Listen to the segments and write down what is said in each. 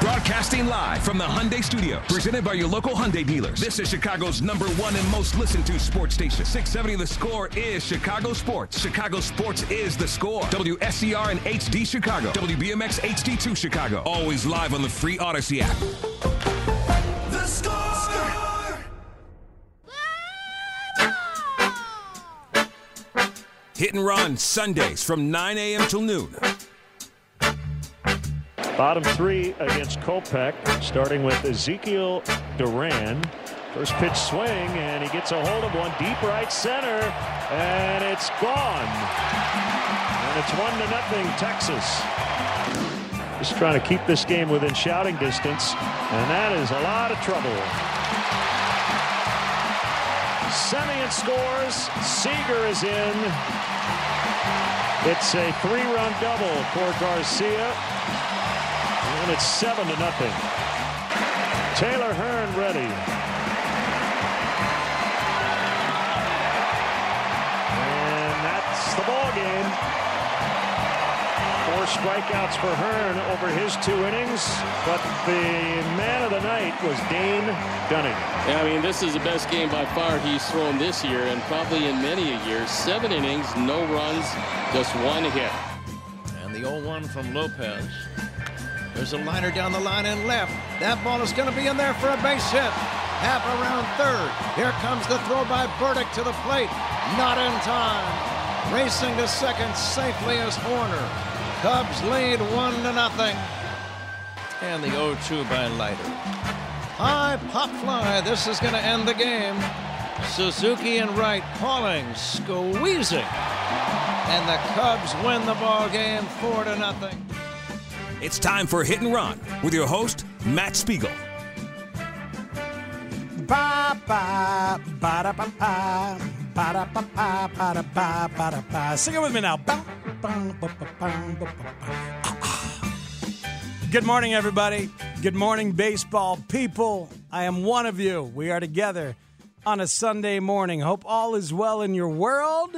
Broadcasting live from the Hyundai Studios, presented by your local Hyundai dealers. This is Chicago's number one and most listened to sports station. 670 The Score is Chicago Sports. Chicago Sports is The Score. WSCR and HD Chicago. WBMX HD2 Chicago. Always live on the free Audacy app. The Score! Hit and run Sundays from 9 a.m. till noon. Bottom three against Kopech, starting with Ezekiel Duran. First pitch swing, and he gets a hold of one deep right center, and it's gone. And it's one to nothing, Texas. Just trying to keep this game within shouting distance, and that is a lot of trouble. Semien scores. Seager is in. It's a three-run double for Garcia. And it's seven to nothing. Taylor Hearn ready. And that's the ball game. Four strikeouts for Hearn over his two innings, but the man of the night was Dane Dunning. Yeah, I mean, this is the best game by far he's thrown this year and probably in many a year. Seven innings, no runs, just one hit. And the 0-1 from Lopez. There's a liner down the line and left. That ball is going to be in there for a base hit. Half around third. Here comes the throw by Burdick to the plate. Not in time. Racing to second safely as Hoerner. Cubs lead one to nothing. And the 0-2 by Leiter. High pop fly. This is going to end the game. Suzuki and Wright calling, squeezing. And the Cubs win the ball game four to nothing. It's time for Hit and Run with your host, Matt Spiegel. Ba ba ba da ba ba ba da ba ba da ba ba da ba. Sing it with me now. Ah, ah. Good morning, everybody. Good morning, baseball people. I am one of you. We are together on a Sunday morning. Hope all is well in your world.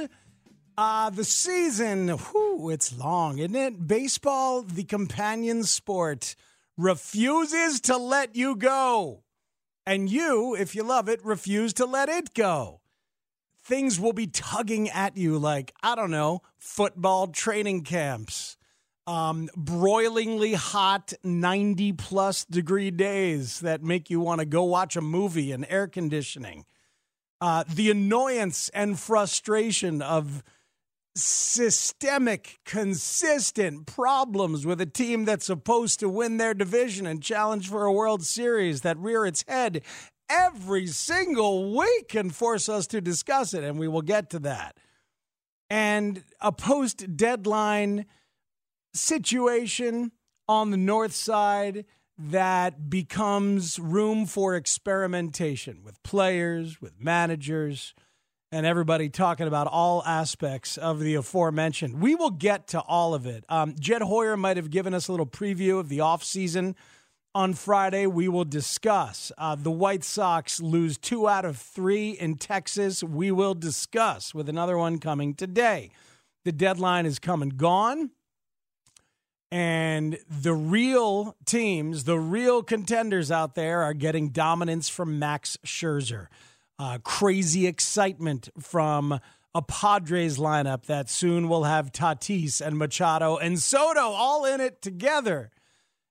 Uh, the season, whew, it's long, isn't it? Baseball, the companion sport, refuses to let you go. And you, if you love it, refuse to let it go. Things will be tugging at you like, I don't know, football training camps, um, broilingly hot 90 plus degree days that make you want to go watch a movie and air conditioning. Uh, the annoyance and frustration of systemic, consistent problems with a team that's supposed to win their division and challenge for a World Series that rear its head every single week and force us to discuss it. And we will get to that. And a post deadline situation on the north side that becomes room for experimentation with players, with managers and everybody talking about all aspects of the aforementioned. We will get to all of it. Um, Jed Hoyer might have given us a little preview of the offseason on Friday. We will discuss. Uh, the White Sox lose two out of three in Texas. We will discuss with another one coming today. The deadline is come and gone. And the real teams, the real contenders out there are getting dominance from Max Scherzer uh, crazy excitement from a Padres lineup that soon will have Tatis and Machado and Soto all in it together.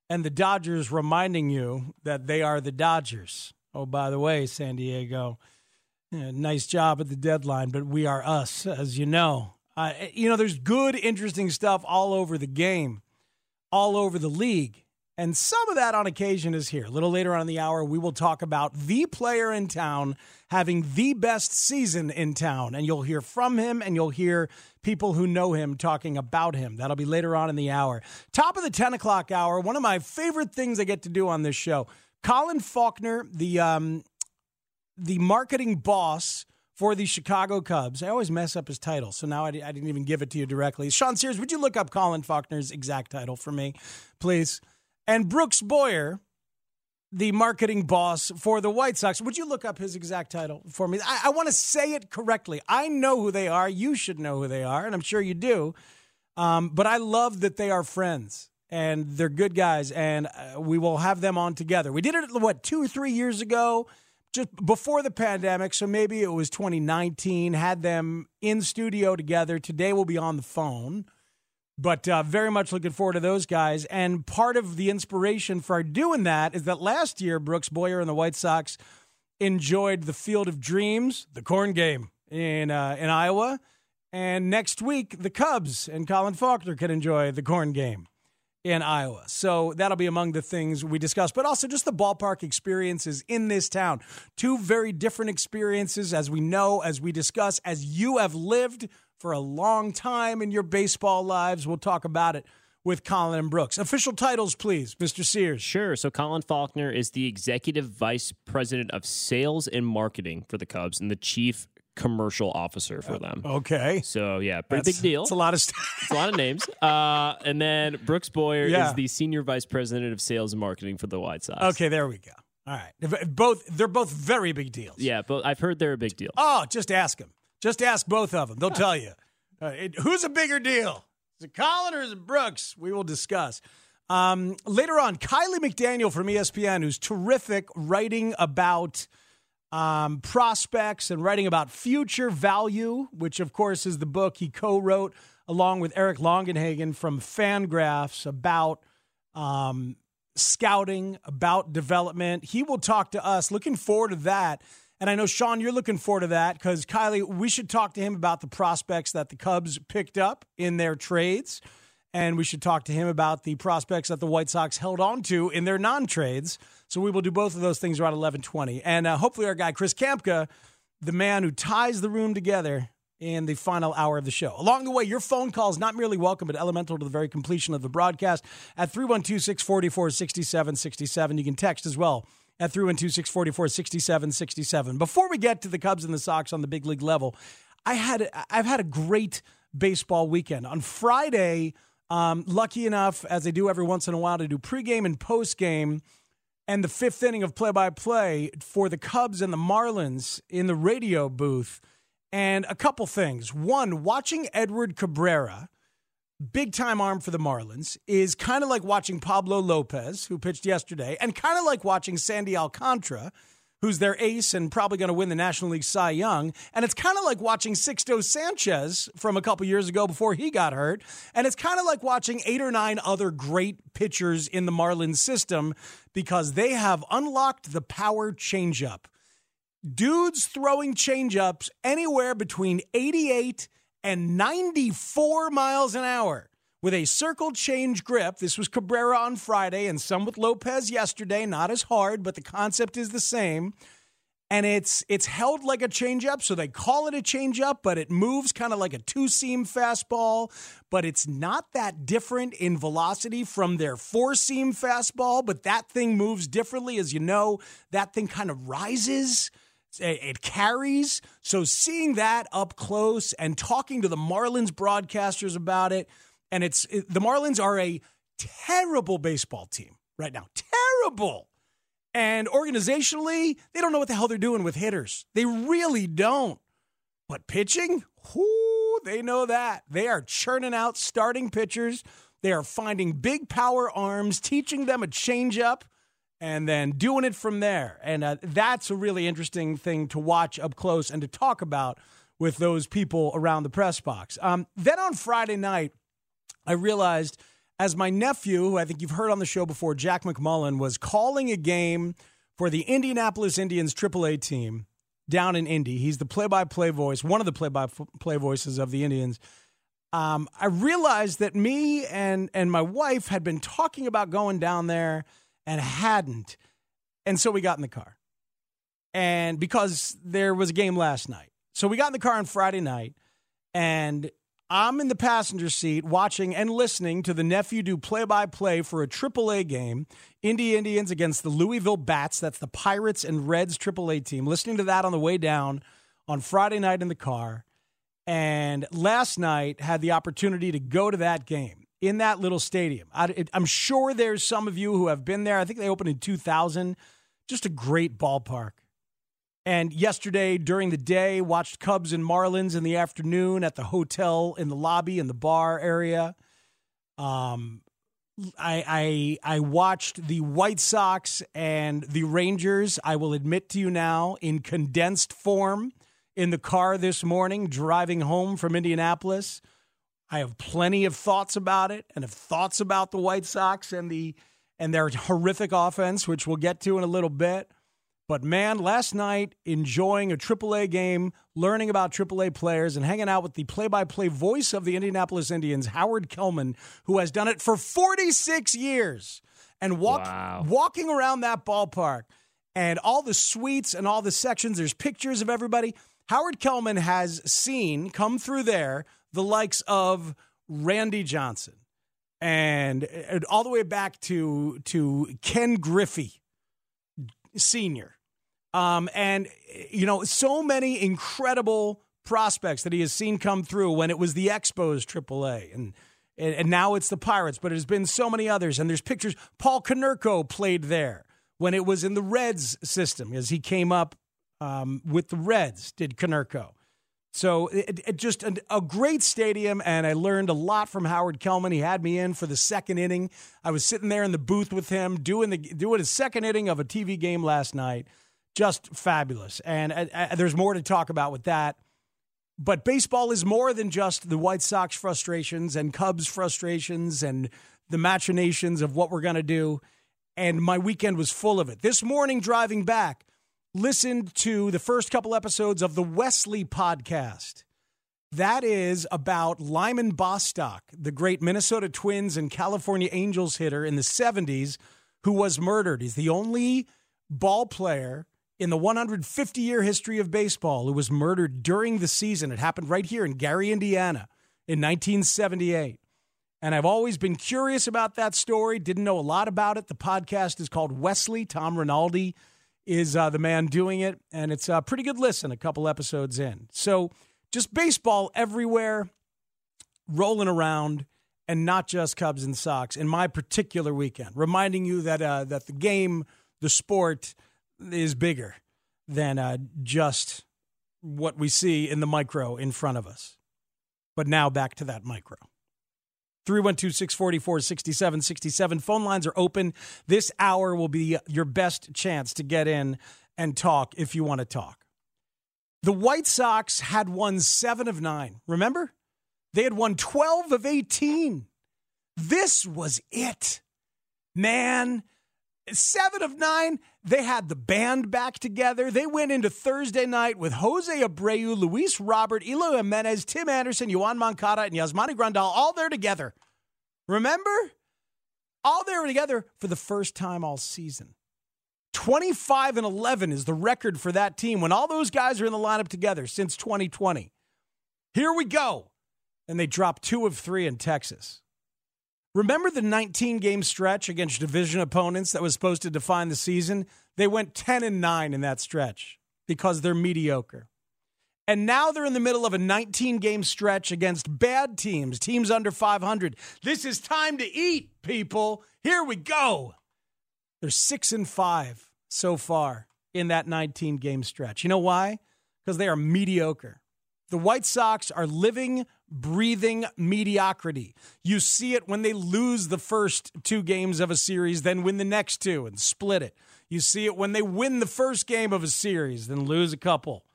and the Dodgers reminding you that they are the Dodgers. Oh, by the way, San Diego, yeah, nice job at the deadline, but we are us, as you know. Uh, you know, there's good, interesting stuff all over the game, all over the league. And some of that on occasion is here. A little later on in the hour, we will talk about the player in town having the best season in town. And you'll hear from him and you'll hear people who know him talking about him. That'll be later on in the hour. Top of the 10 o'clock hour, one of my favorite things I get to do on this show. Colin Faulkner, the um, the marketing boss for the Chicago Cubs. I always mess up his title, so now I, I didn't even give it to you directly. Sean Sears, would you look up Colin Faulkner's exact title for me, please? And Brooks Boyer, the marketing boss for the White Sox, would you look up his exact title for me? I, I want to say it correctly. I know who they are. You should know who they are, and I'm sure you do. Um, but I love that they are friends and they're good guys, and uh, we will have them on together. We did it, what, two or three years ago? just before the pandemic, so maybe it was 2019, had them in studio together. Today we'll be on the phone, but uh, very much looking forward to those guys. And part of the inspiration for doing that is that last year, Brooks Boyer and the White Sox enjoyed the Field of Dreams, the corn game in, uh, in Iowa. And next week, the Cubs and Colin Faulkner can enjoy the corn game in Iowa. So that'll be among the things we discuss, but also just the ballpark experiences in this town. Two very different experiences, as we know, as we discuss, as you have lived for a long time in your baseball lives. We'll talk about it with Colin and Brooks. Official titles, please, Mr. Sears. Sure. So Colin Faulkner is the executive vice president of sales and marketing for the Cubs and the chief commercial officer for them. Okay. So yeah, pretty That's, big deal. It's a lot of st- it's a lot of names. Uh, and then Brooks Boyer yeah. is the senior vice president of sales and marketing for the White Sox. Okay, there we go. All right, both they're both very big deals. Yeah, but I've heard they're a big deal. Oh, just ask them. Just ask both of them. They'll tell you. Uh, it, who's a bigger deal? Is it Colin or is it Brooks? We will discuss. Um, later on, Kiley McDaniel from ESPN, who's terrific writing about um, prospects and writing about future value, which of course is the book he co-wrote along with Eric Longenhagen from Fangraphs about um, scouting, about development. He will talk to us. Looking forward to that. And I know, Sean, you're looking forward to that because, Kiley, we should talk to him about the prospects that the Cubs picked up in their trades. And we should talk to him about the prospects that the White Sox held on to in their non trades. So we will do both of those things around 1120. And uh, hopefully, our guy, Chris Kamka, the man who ties the room together in the final hour of the show. Along the way, your phone call is not merely welcome, but elemental to the very completion of the broadcast at 312 644 6767. You can text as well at 312 644 6767. Before we get to the Cubs and the Sox on the big league level, I had I've had a great baseball weekend. On Friday, um, lucky enough, as I do every once in a while, to do pregame and postgame and the fifth inning of play by play for the Cubs and the Marlins in the radio booth. And a couple things. One, watching Edward Cabrera, big time arm for the Marlins, is kind of like watching Pablo Lopez, who pitched yesterday, and kind of like watching Sandy Alcantara who's their ace and probably going to win the National League Cy Young. And it's kind of like watching Sixto Sanchez from a couple years ago before he got hurt. And it's kind of like watching eight or nine other great pitchers in the Marlins system because they have unlocked the power changeup. Dudes throwing changeups anywhere between 88 and 94 miles an hour with a circle change grip. This was Cabrera on Friday and some with Lopez yesterday, not as hard, but the concept is the same. And it's it's held like a changeup, so they call it a changeup, but it moves kind of like a two-seam fastball, but it's not that different in velocity from their four-seam fastball, but that thing moves differently as you know. That thing kind of rises it carries. So seeing that up close and talking to the Marlins broadcasters about it, and it's it, the Marlins are a terrible baseball team right now. Terrible. And organizationally, they don't know what the hell they're doing with hitters. They really don't. But pitching, whoo, they know that. They are churning out starting pitchers. They are finding big power arms, teaching them a changeup, and then doing it from there. And uh, that's a really interesting thing to watch up close and to talk about with those people around the press box. Um, then on Friday night, I realized as my nephew, who I think you've heard on the show before, Jack McMullen, was calling a game for the Indianapolis Indians AAA team down in Indy. He's the play-by-play voice, one of the play-by-play voices of the Indians. Um, I realized that me and and my wife had been talking about going down there and hadn't, and so we got in the car, and because there was a game last night, so we got in the car on Friday night, and I'm in the passenger seat watching and listening to the nephew do play by play for a AAA game, Indy Indians against the Louisville Bats. That's the Pirates and Reds AAA team. Listening to that on the way down on Friday night in the car. And last night had the opportunity to go to that game in that little stadium. I, am sure there's some of you who have been there. I think they opened in 2000. Just a great ballpark. And yesterday during the day, watched Cubs and Marlins in the afternoon at the hotel in the lobby in the bar area. Um, I, I I watched the White Sox and the Rangers. I will admit to you now, in condensed form, in the car this morning, driving home from Indianapolis. I have plenty of thoughts about it, and have thoughts about the White Sox and the and their horrific offense, which we'll get to in a little bit. But man, last night, enjoying a AAA game, learning about AAA players, and hanging out with the play by play voice of the Indianapolis Indians, Howard Kellman, who has done it for 46 years. And walk, wow. walking around that ballpark and all the suites and all the sections, there's pictures of everybody. Howard Kellman has seen come through there the likes of Randy Johnson and, and all the way back to, to Ken Griffey Sr. Um, and, you know, so many incredible prospects that he has seen come through when it was the Expos AAA and and now it's the Pirates, but there's been so many others. And there's pictures. Paul Konerko played there when it was in the Reds system as he came up um, with the Reds, did Konerko. So it, it just a, a, great stadium, and I learned a lot from Howard Kellman. He had me in for the second inning. I was sitting there in the booth with him doing the doing a second inning of a TV game last night just fabulous. And there's more to talk about with that. But baseball is more than just the White Sox frustrations and Cubs frustrations and the machinations of what we're going to do. And my weekend was full of it. This morning, driving back, listened to the first couple episodes of the Wesley podcast. That is about Lyman Bostock, the great Minnesota Twins and California Angels hitter in the 70s, who was murdered. He's the only ball player in the 150 year history of baseball who was murdered during the season. It happened right here in Gary, Indiana in 1978. And I've always been curious about that story, didn't know a lot about it. The podcast is called Wesley. Tom Rinaldi is uh, the man doing it, and it's a pretty good listen a couple episodes in. So just baseball everywhere, rolling around, and not just Cubs and Sox in my particular weekend, reminding you that, uh, that the game, the sport, is bigger than uh, just what we see in the micro in front of us. But now back to that micro. 312 644 6767. Phone lines are open. This hour will be your best chance to get in and talk if you want to talk. The White Sox had won seven of nine. Remember? They had won 12 of 18. This was it. Man, seven of nine. They had the band back together. They went into Thursday night with Jose Abreu, Luis Robert, Eloy Jimenez, Tim Anderson, Yoan Moncada, and Yasmani Grandal all there together. Remember? All there together for the first time all season. 25 and 11 is the record for that team when all those guys are in the lineup together since 2020. Here we go. And they dropped two of three in Texas. Remember the 19 game stretch against division opponents that was supposed to define the season? They went 10 and 9 in that stretch because they're mediocre. And now they're in the middle of a 19 game stretch against bad teams, teams under 500. This is time to eat, people. Here we go. They're 6 and 5 so far in that 19 game stretch. You know why? Because they are mediocre. The White Sox are living, breathing mediocrity. You see it when they lose the first two games of a series, then win the next two and split it. You see it when they win the first game of a series, then lose a couple.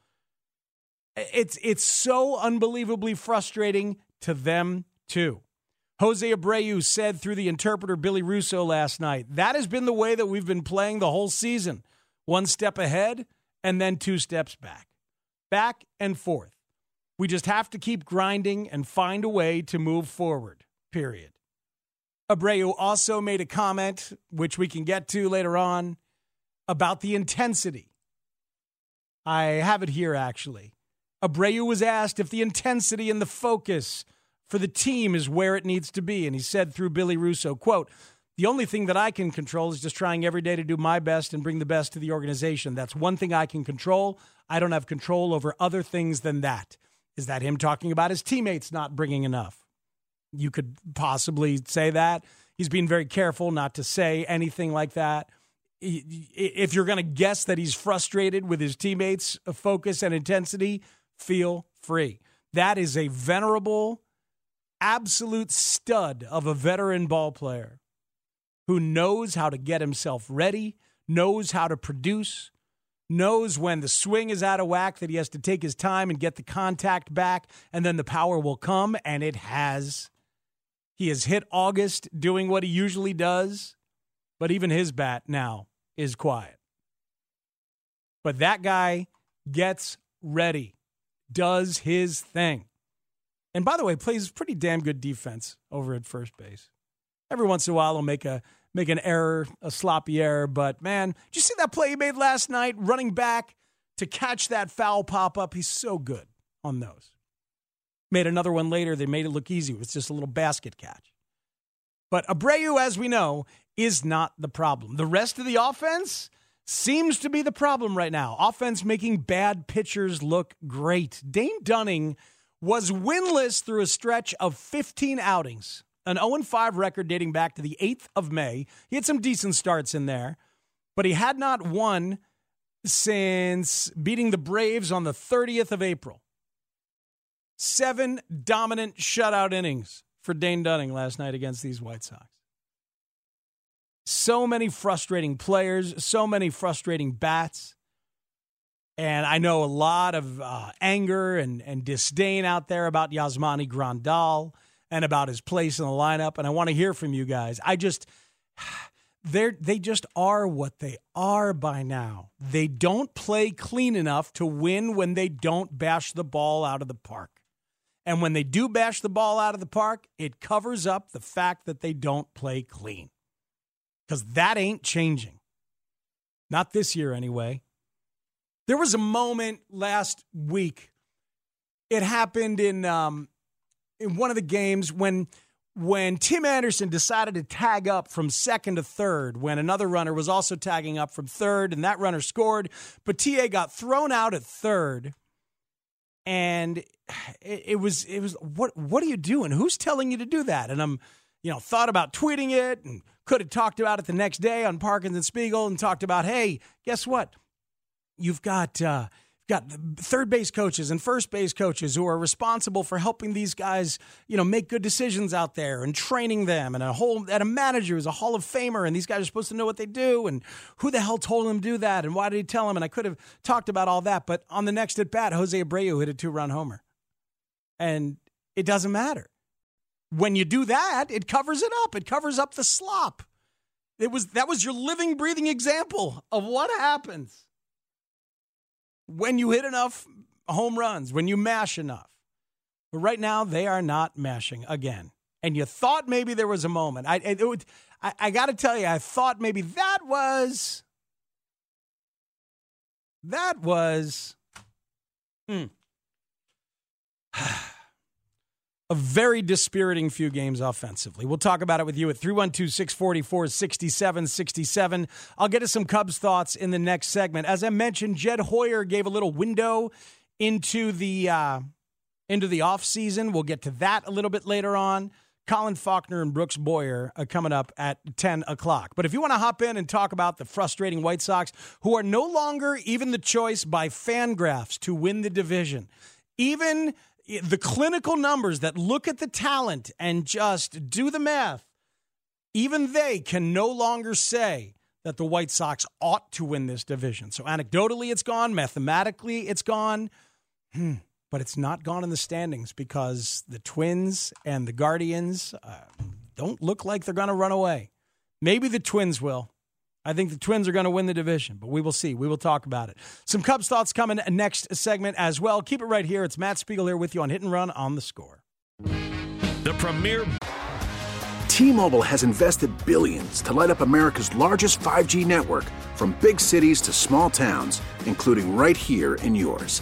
It's it's so unbelievably frustrating to them too. Jose Abreu said through the interpreter Billy Russo last night, that has been the way that we've been playing the whole season. One step ahead and then two steps back. Back and forth. We just have to keep grinding and find a way to move forward. Period. Abreu also made a comment, which we can get to later on, about the intensity. I have it here actually. Abreu was asked if the intensity and the focus for the team is where it needs to be. And he said through Billy Russo, quote, the only thing that I can control is just trying every day to do my best and bring the best to the organization. That's one thing I can control. I don't have control over other things than that. Is that him talking about his teammates not bringing enough? You could possibly say that. He's being very careful not to say anything like that. If you're going to guess that he's frustrated with his teammates' focus and intensity, feel free. That is a venerable, absolute stud of a veteran ball player who knows how to get himself ready, knows how to produce, knows when the swing is out of whack that he has to take his time and get the contact back, and then the power will come, and it has. He has hit August doing what he usually does, but even his bat now is quiet. But that guy gets ready, does his thing. And by the way, plays pretty damn good defense over at first base. Every once in a while, he'll make a make an error, a sloppy error. But man, did you see that play he made last night, running back to catch that foul pop up? He's so good on those. Made another one later. They made it look easy. It was just a little basket catch. But Abreu, as we know, is not the problem. The rest of the offense seems to be the problem right now. Offense making bad pitchers look great. Dane Dunning was winless through a stretch of 15 outings an 0 5 record dating back to the 8th of May. He had some decent starts in there, but he had not won since beating the Braves on the 30th of April. Seven dominant shutout innings for Dane Dunning last night against these White Sox. So many frustrating players, so many frustrating bats. And I know a lot of uh, anger and, and disdain out there about Yasmani Grandal and about his place in the lineup. And I want to hear from you guys. I just, they they just are what they are by now. They don't play clean enough to win when they don't bash the ball out of the park. And when they do bash the ball out of the park, it covers up the fact that they don't play clean. Because that ain't changing. Not this year, anyway. There was a moment last week. It happened in um, in one of the games when when Tim Anderson decided to tag up from second to third, when another runner was also tagging up from third, and that runner scored, but TA got thrown out at third, and it, it, was it was what what are you doing? Who's telling you to do that? And I'm you know thought about tweeting it and could have talked about it the next day on Parkins and Spiegel and talked about hey, guess what? You've got. Uh, got third base coaches and first base coaches who are responsible for helping these guys, you know, make good decisions out there and training them, and a whole and a manager who's a Hall of Famer, and these guys are supposed to know what they do, and who the hell told them to do that, and why did he tell them? And I could have talked about all that, but on the next at bat, Jose Abreu hit a two run homer, and it doesn't matter. When you do that, it covers it up. It covers up the slop. It was that was your living, breathing example of what happens when you hit enough home runs, when you mash enough. But right now, they are not mashing again. And you thought maybe there was a moment. I, it, I, I got to tell you, I thought maybe that was. That was. Hmm. a very dispiriting few games offensively. We'll talk about it with you at 312 644 6767. I'll get to some Cubs thoughts in the next segment. As I mentioned, Jed Hoyer gave a little window into the uh, into the offseason. We'll get to that a little bit later on. Colin Faulkner and Brooks Boyer are coming up at 10 o'clock. But if you want to hop in and talk about the frustrating White Sox, who are no longer even the choice by Fangraphs to win the division, even the clinical numbers that look at the talent and just do the math, even they can no longer say that the White Sox ought to win this division. So anecdotally, it's gone. Mathematically, it's gone. Hmm. but it's not gone in the standings because the Twins and the Guardians uh, don't look like they're going to run away. Maybe the Twins will. I think the Twins are going to win the division, but we will see. We will talk about it. Some Cubs thoughts coming next segment as well. Keep it right here. It's Matt Spiegel here with you on Hit and Run on the score. The premier. T-Mobile has invested billions to light up America's largest 5G network from big cities to small towns, including right here in yours.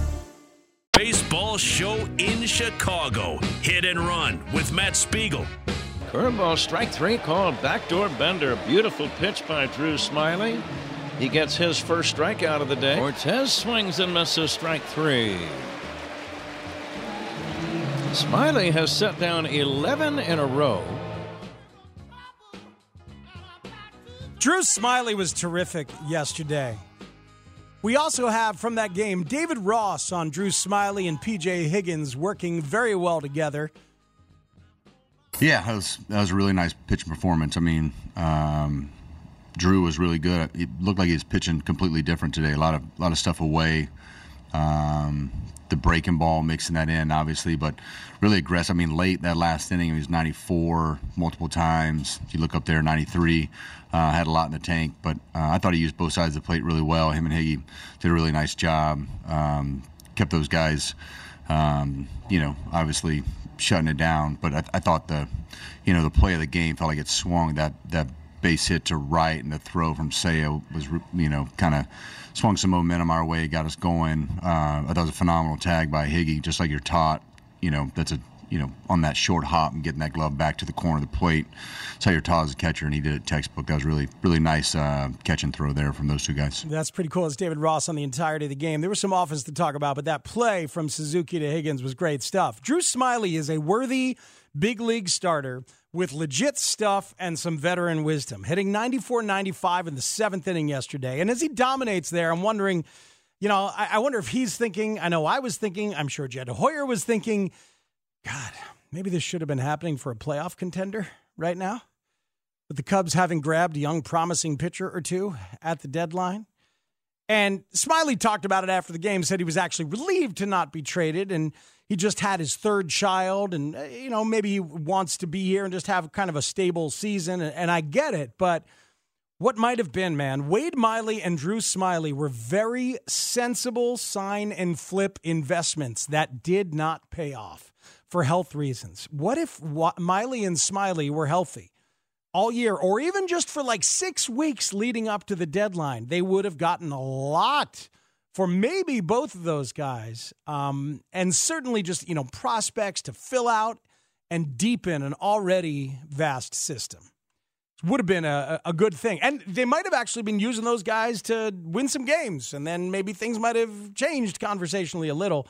Baseball show in Chicago. Hit and run with Matt Spiegel. Curveball strike three called backdoor bender. Beautiful pitch by Drew Smyly. He gets his first strikeout of the day. Cortez swings and misses strike three. Smyly has set down 11 in a row. Drew Smyly was terrific yesterday. We also have from that game David Ross on Drew Smyly and PJ Higgins working very well together. Yeah, that was that was a really nice pitching performance. I mean, um, Drew was really good. It looked like he was pitching completely different today. A lot of a lot of stuff away. Um, the breaking ball, mixing that in, obviously, but really aggressive. I mean, late that last inning, he was 94 multiple times. If you look up there, 93. Uh, had a lot in the tank, but uh, I thought he used both sides of the plate really well. Him and Higgy did a really nice job. Um, kept those guys, um, you know, obviously shutting it down. But I, I, thought the, you know, the play of the game felt like it swung that that base hit to right and the throw from Seiya was, you know, kind of swung some momentum our way, got us going. Uh, I thought it was a phenomenal tag by Higgy, just like you're taught. You know, that's a you know, on that short hop and getting that glove back to the corner of the plate. You're taught as a catcher, and he did it textbook. That was really, really nice uh, catch and throw there from those two guys. That's pretty cool. It's David Ross on the entirety of the game. There was some offense to talk about, but that play from Suzuki to Higgins was great stuff. Drew Smyly is a worthy big league starter with legit stuff and some veteran wisdom, hitting 94 95 in the seventh inning yesterday. And as he dominates there, I'm wondering, you know, I, I wonder if he's thinking, I know I was thinking, I'm sure Jed Hoyer was thinking, God, maybe this should have been happening for a playoff contender right now. With the Cubs having grabbed a young, promising pitcher or two at the deadline. And Smyly talked about it after the game, said he was actually relieved to not be traded. And he just had his third child. And, uh, you know, maybe he wants to be here and just have kind of a stable season. And I get it. But what might have been, man, Wade Miley and Drew Smyly were very sensible sign and flip investments that did not pay off for health reasons. What if Miley and Smyly were healthy all year, or even just for like six weeks leading up to the deadline? They would have gotten a lot for maybe both of those guys, um, and certainly just you know prospects to fill out and deepen an already vast system. Would have been a, a good thing. And they might have actually been using those guys to win some games. And then maybe things might have changed conversationally a little.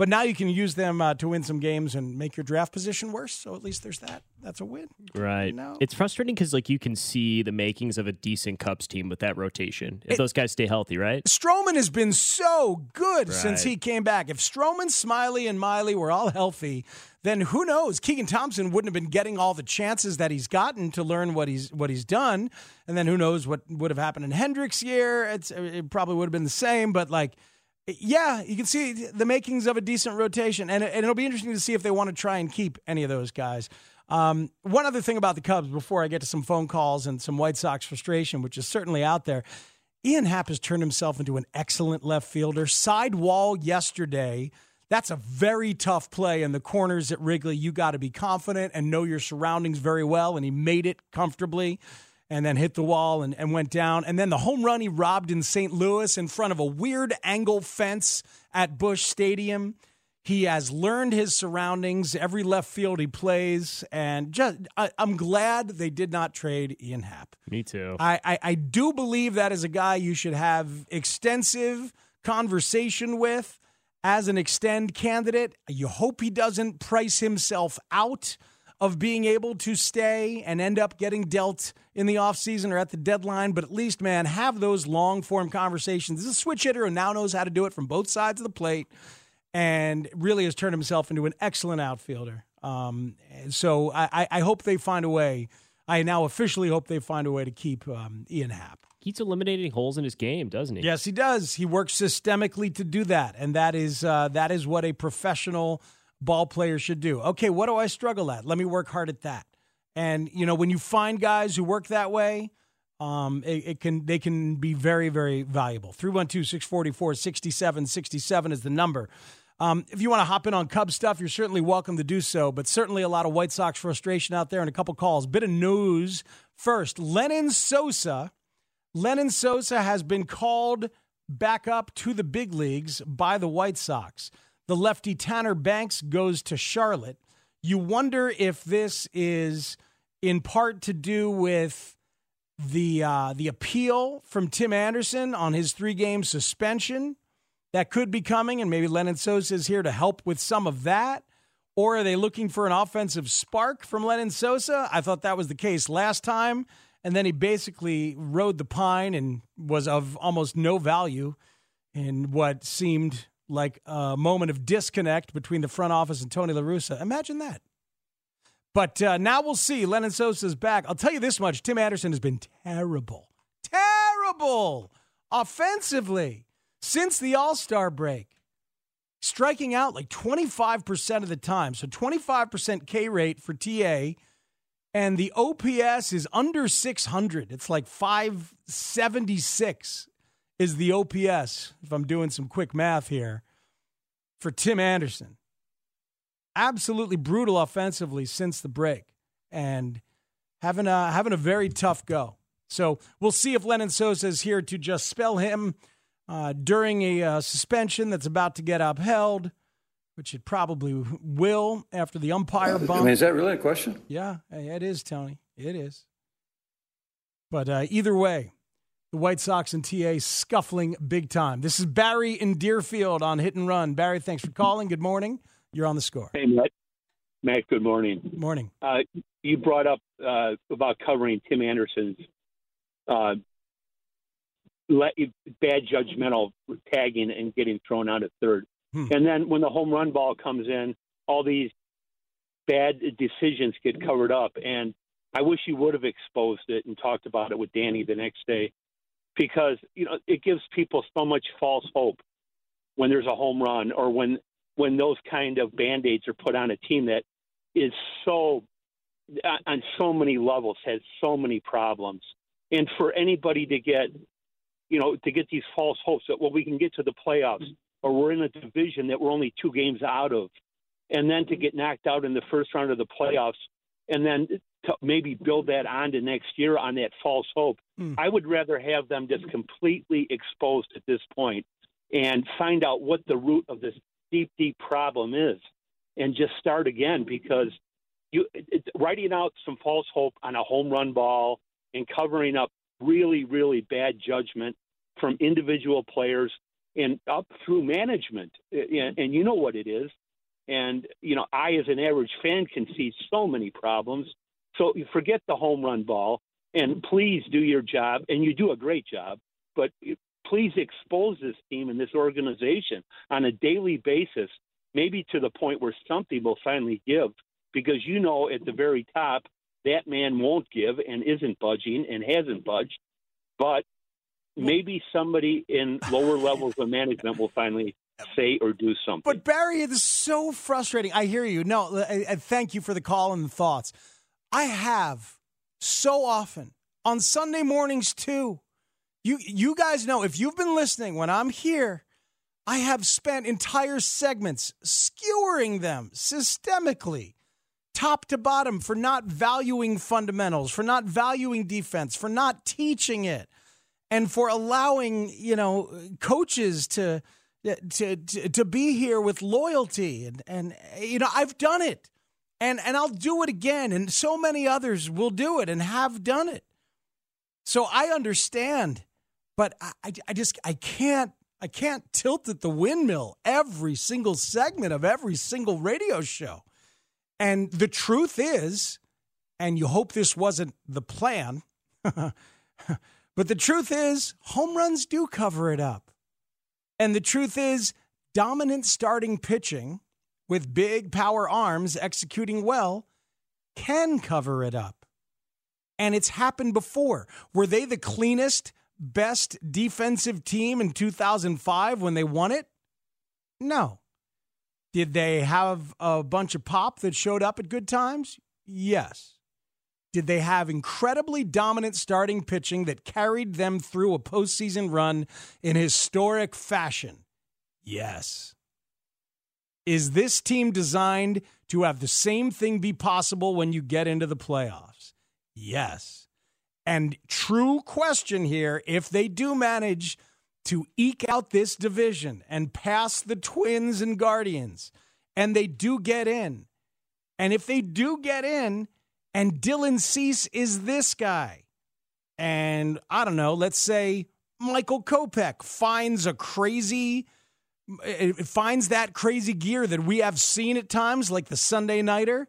But now you can use them uh, to win some games and make your draft position worse. So at least there's that. That's a win. Right. It's frustrating because like you can see the makings of a decent Cubs team with that rotation if It- those guys stay healthy, right? Stroman has been so good since he came back. If Stroman, Smyly, and Miley were all healthy, then who knows? Keegan Thompson wouldn't have been getting all the chances that he's gotten to learn what he's what he's done, and then who knows what would have happened in Hendricks' year? It's it probably would have been the same, but like. Yeah, you can see the makings of a decent rotation, and, and it'll be interesting to see if they want to try and keep any of those guys. Um, one other thing about the Cubs before I get to some phone calls and some White Sox frustration, which is certainly out there. Ian Happ has turned himself into an excellent left fielder. Side wall yesterday. That's a very tough play in the corners at Wrigley. You got to be confident and know your surroundings very well. And he made it comfortably and then hit the wall and, and went down. And then the home run he robbed in St. Louis in front of a weird angle fence at Busch Stadium. He has learned his surroundings, every left field he plays, and just I, I'm glad they did not trade Ian Happ. Me too. I, I, I do believe that is a guy you should have extensive conversation with as an extend candidate. You hope he doesn't price himself out of being able to stay and end up getting dealt in the offseason or at the deadline. But at least, man, have those long form conversations. This is a switch hitter who now knows how to do it from both sides of the plate and really has turned himself into an excellent outfielder. Um, so I, I- I hope they find a way. I now officially hope they find a way to keep um, Ian Happ. He's eliminating holes in his game, doesn't he? Yes, he does. He works systemically to do that, and that is uh, that is what a professional ball players should do. Okay, what do I struggle at? Let me work hard at that. And you know, when you find guys who work that way, um, it, it can they can be very very valuable. 312-644-6767 is the number. Um, if you want to hop in on Cub stuff, you're certainly welcome to do so. But certainly a lot of White Sox frustration out there and a couple calls. Bit of news first. Lenyn Sosa. Lenyn Sosa has been called back up to the big leagues by the White Sox. The lefty Tanner Banks goes to Charlotte. You wonder if this is in part to do with the uh, the appeal from Tim Anderson on his three game suspension that could be coming, and maybe Lenyn Sosa is here to help with some of that. Or are they looking for an offensive spark from Lenyn Sosa? I thought that was the case last time. And then he basically rode the pine and was of almost no value in what seemed like a moment of disconnect between the front office and Tony La Russa. Imagine that. But uh, now we'll see. Lenyn Sosa's back. I'll tell you this much Tim Anderson has been terrible, terrible offensively since the All Star break. Striking out like 25% of the time. So 25% K rate for TA. And the OPS is under 600. It's like 576 is the OPS, if I'm doing some quick math here, for Tim Anderson absolutely brutal offensively since the break and having a having a very tough go. So we'll see if Lenyn Sosa is here to just spell him uh, during a uh, suspension that's about to get upheld, which it probably will after the umpire bump. I mean, is that really a question? Yeah, it is, Tony. It is. But uh, either way, the White Sox and TA scuffling big time. This is Barry in Deerfield on Hit and Run. Barry, thanks for calling. Good morning. You're on the score. Hey, Matt. Matt, good morning. Morning. Uh, you brought up uh, about covering Tim Anderson's uh, bad judgmental tagging and getting thrown out at third. Hmm. And then when the home run ball comes in, all these bad decisions get covered up. And I wish you would have exposed it and talked about it with Danny the next day because, you know, it gives people so much false hope when there's a home run or when when those kind of band-aids are put on a team that is so uh, on so many levels has so many problems. And for anybody to get you know to get these false hopes that well we can get to the playoffs or we're in a division that we're only two games out of and then to get knocked out in the first round of the playoffs and then to maybe build that on to next year on that false hope hmm. i would rather have them just completely exposed at this point and find out what the root of this deep, deep problem is, and just start again because you it, writing out some false hope on a home run ball and covering up really, really bad judgment from individual players and up through management. And, and you know what it is. And, you know, I, as an average fan, can see so many problems. So you forget the home run ball and please do your job. And you do a great job. But please expose this team and this organization on a daily basis, maybe to the point where something will finally give. Because you know, at the very top, that man won't give and isn't budging and hasn't budged. But maybe somebody in lower levels of management will finally say or do something. But Barry, it is so frustrating. I hear you. No, I, I thank you for the call and the thoughts. I have so often on Sunday mornings too. You you guys know if you've been listening when I'm here, I have spent entire segments skewering them systemically top to bottom for not valuing fundamentals, for not valuing defense, for not teaching it, and for allowing, you know, coaches to Uh, to to, to be here with loyalty and and you know, I've done it. And and I'll do it again and so many others will do it and have done it. So I understand, but I, I just I can't I can't tilt at the windmill every single segment of every single radio show. And the truth is, and you hope this wasn't the plan, but the truth is, home runs do cover it up. And the truth is, dominant starting pitching with big power arms executing well can cover it up. And it's happened before. Were they the cleanest, best defensive team in 2005 when they won it? No. Did they have a bunch of pop that showed up at good times? Yes. Did they have incredibly dominant starting pitching that carried them through a postseason run in historic fashion? Yes. Is this team designed to have the same thing be possible when you get into the playoffs? Yes. And true question here if they do manage to eke out this division and pass the Twins and Guardians, and they do get in. And if they do get in, and Dylan Cease is this guy, and I don't know, let's say Michael Kopech finds a crazy, it finds that crazy gear that we have seen at times, like the Sunday Nighter,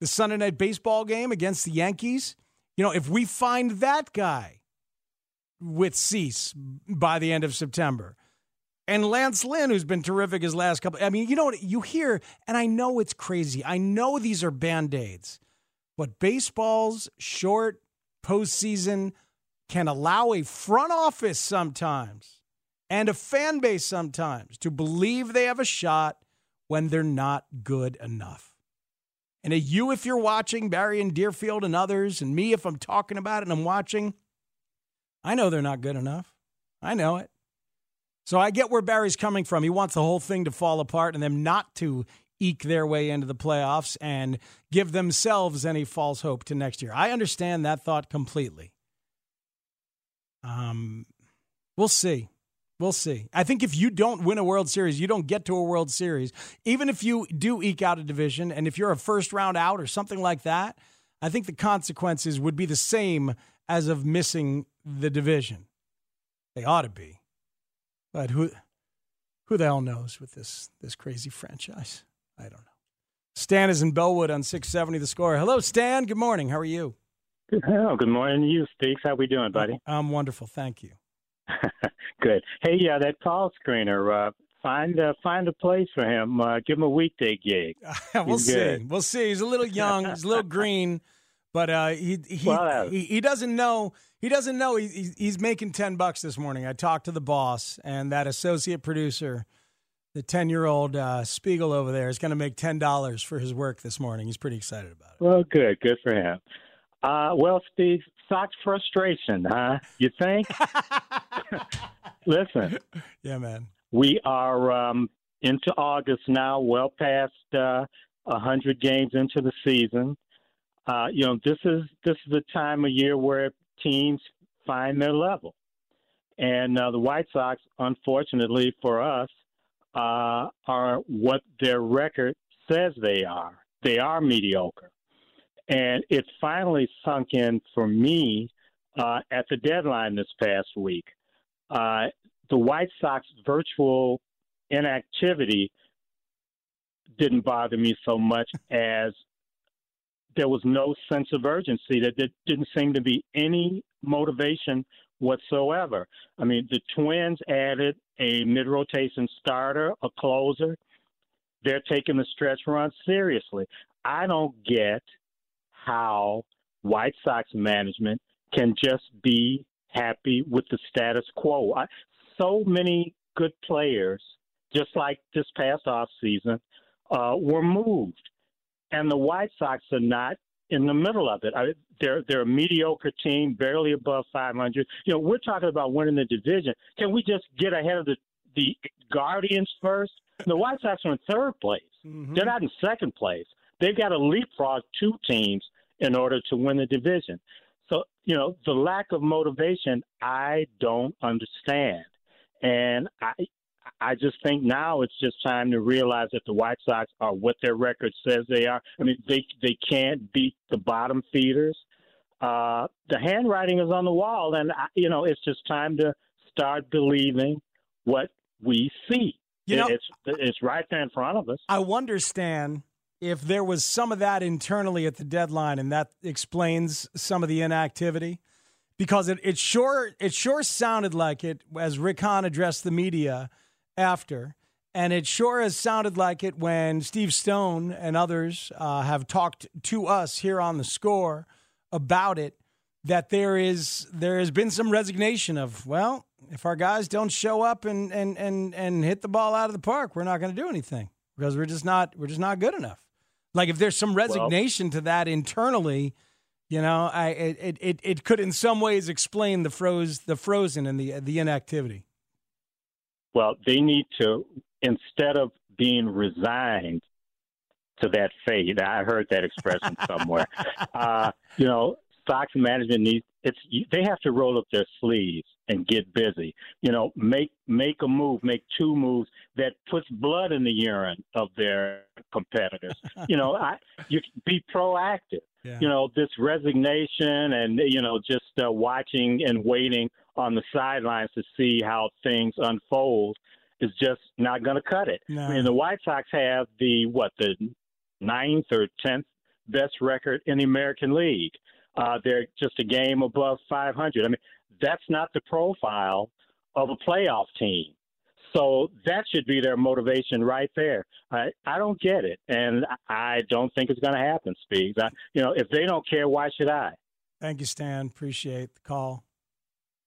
the Sunday Night Baseball game against the Yankees. You know, if we find that guy, with Cease by the end of September. And Lance Lynn, who's been terrific his last couple. I mean, you know what you hear, and I know it's crazy. I know these are band aids, but baseball's short postseason can allow a front office sometimes and a fan base sometimes to believe they have a shot when they're not good enough. And you, if you're watching, Barry and Deerfield and others, and me, if I'm talking about it and I'm watching, I know they're not good enough. I know it. So I get where Barry's coming from. He wants the whole thing to fall apart and them not to eke their way into the playoffs and give themselves any false hope to next year. I understand that thought completely. Um, we'll see. We'll see. I think if you don't win a World Series, you don't get to a World Series. Even if you do eke out a division, and if you're a first round out or something like that, I think the consequences would be the same as of missing the division. They ought to be. But who who the hell knows with this this crazy franchise? I don't know. Stan is in Bellwood on 670 the score. Hello, Stan. Good morning. How are you? Oh, good morning to you, Speaks. How we doing, buddy? I'm wonderful. Thank you. good. Hey, yeah, that call screener, uh, find uh, find a place for him. Uh, give him a weekday gig. we'll He's see. good. We'll see. He's a little young. He's a little green, but uh, he he, Well, he he doesn't know. He doesn't know he, he's- he's making ten bucks this morning. I talked to the boss and that associate producer, the ten year old uh, Spiegel over there, is going to make ten dollars for his work this morning. He's pretty excited about it. Well, good. Good for him. Uh, well, Steve, Sox frustration, huh? You think? Listen, Yeah, man. we are um, into August now, well past uh, a hundred games into the season. Uh, you know, this is this is the time of year where teams find their level, and uh, the White Sox, unfortunately for us, uh, are what their record says they are. They are mediocre, and it finally sunk in for me uh, at the deadline this past week. Uh, the White Sox virtual inactivity didn't bother me so much as there was no sense of urgency. That there didn't seem to be any motivation whatsoever. I mean, the Twins added a mid rotation starter, a closer. They're taking the stretch run seriously. I don't get how White Sox management can just be happy with the status quo. I, so many good players, just like this past off season, uh, were moved, and the White Sox are not in the middle of it. I, they're they're a mediocre team, barely above 500. You know, we're talking about winning the division. Can we just get ahead of the the Guardians first? The White Sox are in third place. Mm-hmm. They're not in second place. They've got to leapfrog two teams in order to win the division. So, you know, the lack of motivation, I don't understand. And I I just think now it's just time to realize that the White Sox are what their record says they are. I mean, they they can't beat the bottom feeders. Uh, the handwriting is on the wall, and you know it's just time to start believing what we see. You know, it's it's right there in front of us. I wonder, Stan, if there was some of that internally at the deadline, and that explains some of the inactivity, because it, it sure it sure sounded like it as Rick Hahn addressed the media after. And it sure has sounded like it when Steve Stone and others uh, have talked to us here on the score about it. That there is there has been some resignation of well, if our guys don't show up and and and and hit the ball out of the park, we're not going to do anything because we're just not we're just not good enough. Like if there's some resignation well, to that internally, you know, I it, it it could in some ways explain the froze the frozen and the the inactivity. Well, they need to, instead of being resigned to that fate, I heard that expression somewhere. uh, you know, Sox management needs it's they have to roll up their sleeves and get busy. You know, make make a move, make two moves that puts blood in the urine of their competitors. you know, I you be proactive. Yeah. You know, this resignation and you know just uh, watching and waiting on the sidelines to see how things unfold is just not going to cut it. No. I mean, the White Sox have the what the ninth or tenth best record in the American League. Uh, they're just a game above 500. I mean, that's not the profile of a playoff team. So that should be their motivation right there. I, I don't get it, and I don't think it's going to happen. I, you know, if they don't care, why should I? Thank you, Stan. Appreciate the call.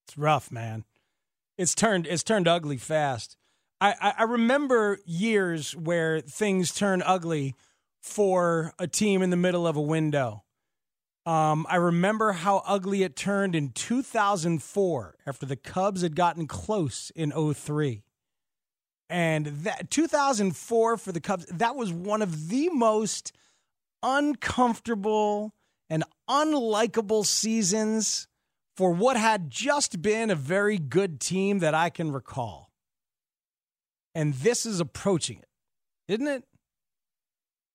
It's rough, man. It's turned it's turned ugly fast. I, I remember years where things turn ugly for a team in the middle of a window. Um, I remember how ugly it turned in 2004 after the Cubs had gotten close in 03. And that 2004 for the Cubs, that was one of the most uncomfortable and unlikable seasons for what had just been a very good team that I can recall. And this is approaching it, isn't it?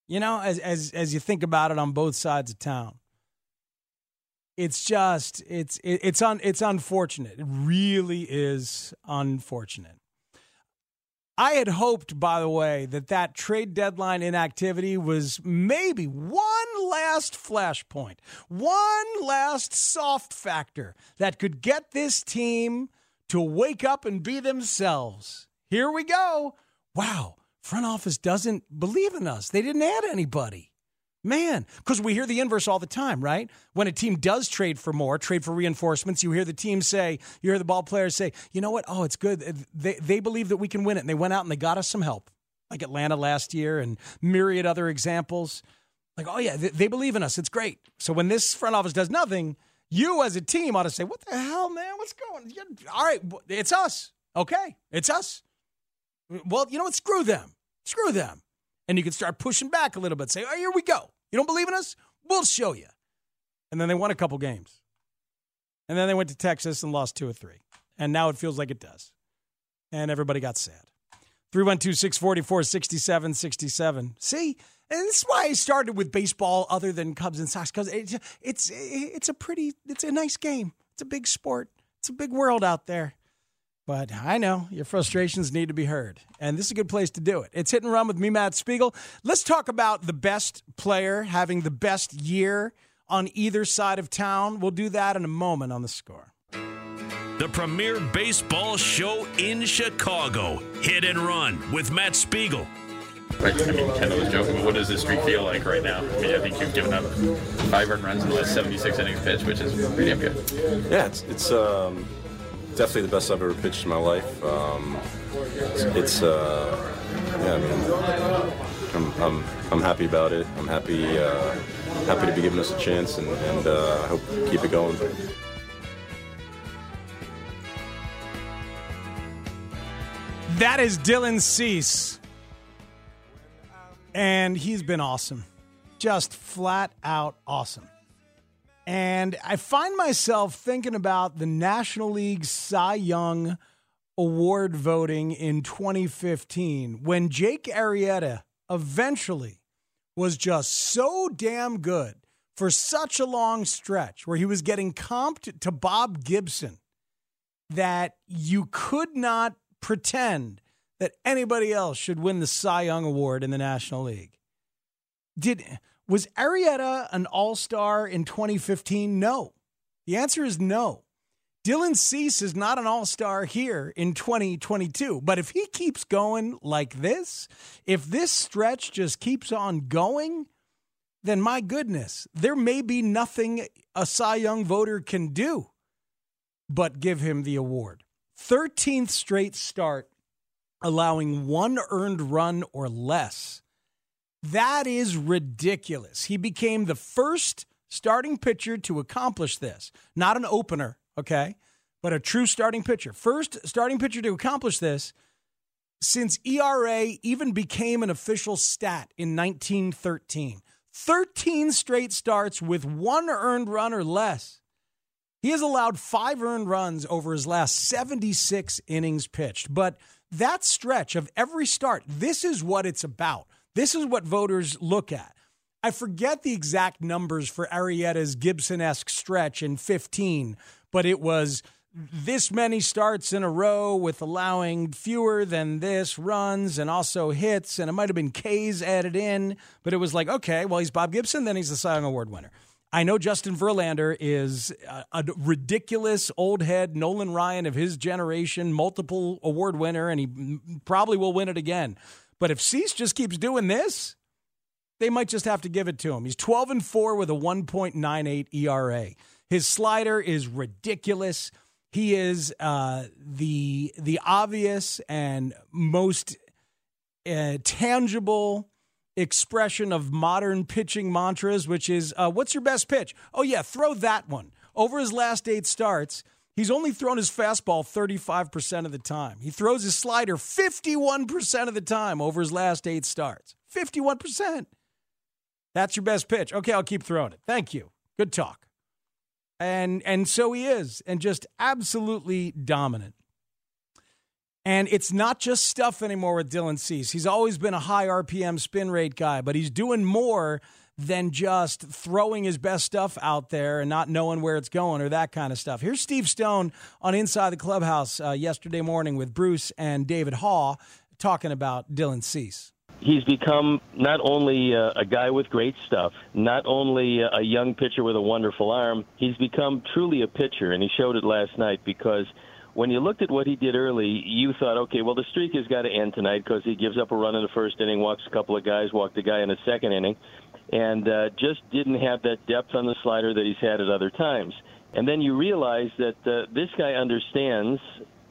You know, as as as you think about it on both sides of town. It's just it's it, it's un, it's unfortunate. It really is unfortunate. I had hoped, by the way, that that trade deadline inactivity was maybe one last flashpoint, one last soft factor that could get this team to wake up and be themselves. Here we go. Wow, front office doesn't believe in us. They didn't add anybody. Man, because we hear the inverse all the time, right? When a team does trade for more, trade for reinforcements, you hear the team say, you hear the ball players say, you know what? Oh, it's good. They, they believe that we can win it. And they went out and they got us some help, like Atlanta last year and myriad other examples. Like, oh, yeah, they, they believe in us. It's great. So when this front office does nothing, you as a team ought to say, what the hell, man? What's going on? All right, it's us. Okay, it's us. Well, you know what? Screw them. Screw them and you can start pushing back a little bit. Say, oh, here we go. You don't believe in us? We'll show you. And then they won a couple games. And then they went to Texas and lost two or three. And now it feels like it does. And everybody got sad. 312 644 6767. See? And this is why I started with baseball other than Cubs and Sox because it's, it's, it's a pretty, it's a nice game. It's a big sport. It's a big world out there. But I know your frustrations need to be heard. And this is a good place to do it. It's Hit and Run with me, Matt Spiegel. Let's talk about the best player having the best year on either side of town. We'll do that in a moment on the score. The premier baseball show in Chicago. Hit and Run with Matt Spiegel. Right. I mean, Kendall was joking, but what does this streak feel like right now? I mean, I think you've given up five earned runs in the last 76 innings pitched, which is pretty damn good. Yeah, it's, it's um, definitely the best I've ever pitched in my life. Um, it's, it's uh, yeah, I mean, I'm, I'm, I'm happy about it. I'm happy uh, happy to be giving us a chance, and, and uh, I hope to keep it going. That is Dylan Cease. And he's been awesome. Just flat out awesome. And I find myself thinking about the National League Cy Young Award voting in 2015 when Jake Arrieta eventually was just so damn good for such a long stretch where he was getting comped to Bob Gibson that you could not pretend that anybody else should win the Cy Young Award in the National League. Did was Arrieta an all-star in 2015? No. The answer is no. Dylan Cease is not an all-star here in 2022, but if he keeps going like this, if this stretch just keeps on going, then my goodness, there may be nothing a Cy Young voter can do but give him the award. 13th straight start allowing one earned run or less. That is ridiculous. He became the first starting pitcher to accomplish this. Not an opener, okay, but a true starting pitcher. First starting pitcher to accomplish this since ERA even became an official stat in 1913. 13 straight starts with one earned run or less. He has allowed five earned runs over his last 76 innings pitched. But that stretch of every start, this is what it's about. This is what voters look at. I forget the exact numbers for Arrieta's Gibson esque stretch in 15, but it was this many starts in a row with allowing fewer than this runs and also hits, and it might have been K's added in, but it was like, okay, well, he's Bob Gibson, then he's the Cy Young Award winner. I know Justin Verlander is a, a, ridiculous old head, Nolan Ryan of his generation, multiple award winner, and he probably will win it again. But if Cease just keeps doing this, they might just have to give it to him. He's 12 and 4 with a 1.98 ERA. His slider is ridiculous. He is uh, the the obvious and most uh, tangible expression of modern pitching mantras, which is, uh, "What's your best pitch?" Oh yeah, throw that one. Over his last eight starts, he's only thrown his fastball 35% of the time. He throws his slider 51% of the time over his last eight starts. 51%. That's your best pitch. Okay, I'll keep throwing it. Thank you. Good talk. And and so he is, and just absolutely dominant. And it's not just stuff anymore with Dylan Cease. He's always been a high RPM spin rate guy, but he's doing more than just throwing his best stuff out there and not knowing where it's going or that kind of stuff. Here's Steve Stone on Inside the Clubhouse uh, yesterday morning with Bruce and David Haugh talking about Dylan Cease he's become not only a, a guy with great stuff, not only a, a young pitcher with a wonderful arm, he's become truly a pitcher, and he showed it last night because when you looked at what he did early, you thought, okay, well, the streak has got to end tonight because he gives up a run in the first inning, walks a couple of guys, walked a guy in the second inning, and uh, just didn't have that depth on the slider that he's had at other times. And then you realize that uh, this guy understands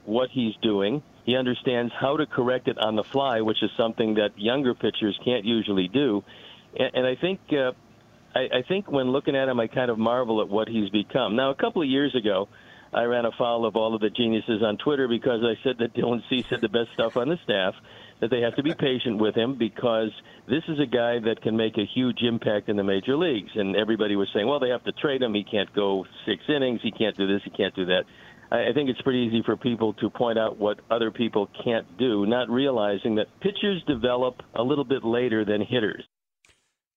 what he's doing he understands how to correct it on the fly, which is something that younger pitchers can't usually do. And, and I think uh, I, I think when looking at him, I kind of marvel at what he's become. Now, a couple of years ago, I ran afoul of all of the geniuses on Twitter because I said that Dylan Cease said the best stuff on the staff, that they have to be patient with him because this is a guy that can make a huge impact in the major leagues. And everybody was saying, well, they have to trade him. He can't go six innings. He can't do this. He can't do that. I think it's pretty easy for people to point out what other people can't do, not realizing that pitchers develop a little bit later than hitters.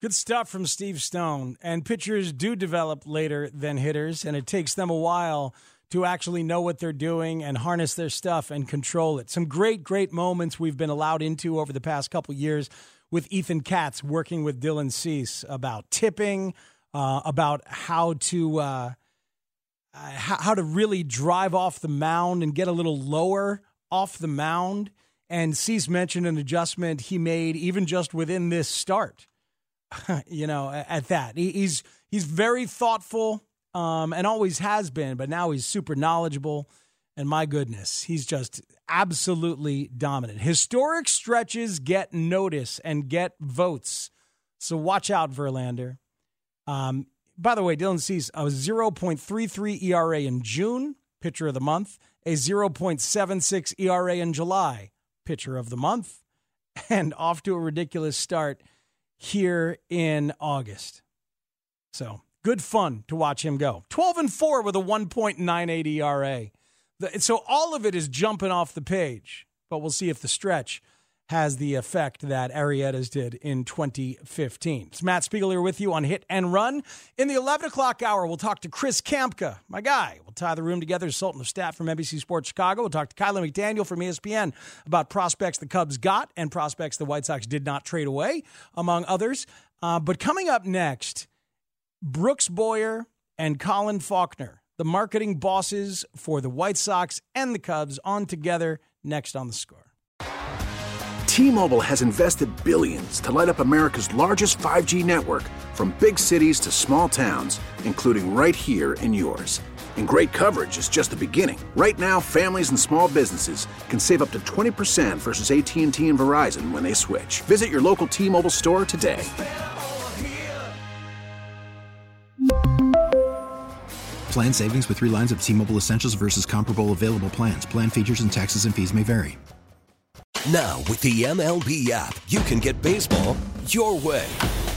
Good stuff from Steve Stone. And pitchers do develop later than hitters, and it takes them a while to actually know what they're doing and harness their stuff and control it. Some great, great moments we've been allowed into over the past couple years with Ethan Katz working with Dylan Cease about tipping, uh, about how to uh, how to really drive off the mound and get a little lower off the mound. And Cease mentioned an adjustment he made even just within this start. you know, at that he's he's very thoughtful um, and always has been, but now he's super knowledgeable. And my goodness, he's just absolutely dominant. Historic stretches get notice and get votes. So watch out, Verlander. Um, by the way, Dylan Cease a 0.33 ERA in June, pitcher of the month, a 0.76 ERA in July, pitcher of the month, and off to a ridiculous start here in August. So good fun to watch him go. 12 and 4 with a 1.98 ERA. So all of it is jumping off the page, but we'll see if the stretch has the effect that Arrieta's did in 2015. It's Matt Spiegel here with you on Hit and Run. In the 11 o'clock hour, we'll talk to Chris Kamka, my guy. We'll tie the room together, Sultan of Staff from NBC Sports Chicago. We'll talk to Kiley McDaniel from ESPN about prospects the Cubs got and prospects the White Sox did not trade away, among others. Uh, but coming up next, Brooks Boyer and Colin Faulkner, the marketing bosses for the White Sox and the Cubs, on together next on the score. T-Mobile has invested billions to light up America's largest 5G network from big cities to small towns, including right here in yours. And great coverage is just the beginning. Right now, families and small businesses can save up to 20% versus AT&T and Verizon when they switch. Visit your local T-Mobile store today. Plan savings with three lines of T Mobile Essentials versus comparable available plans. Plan features and taxes and fees may vary. Now, with the MLB app, you can get baseball your way.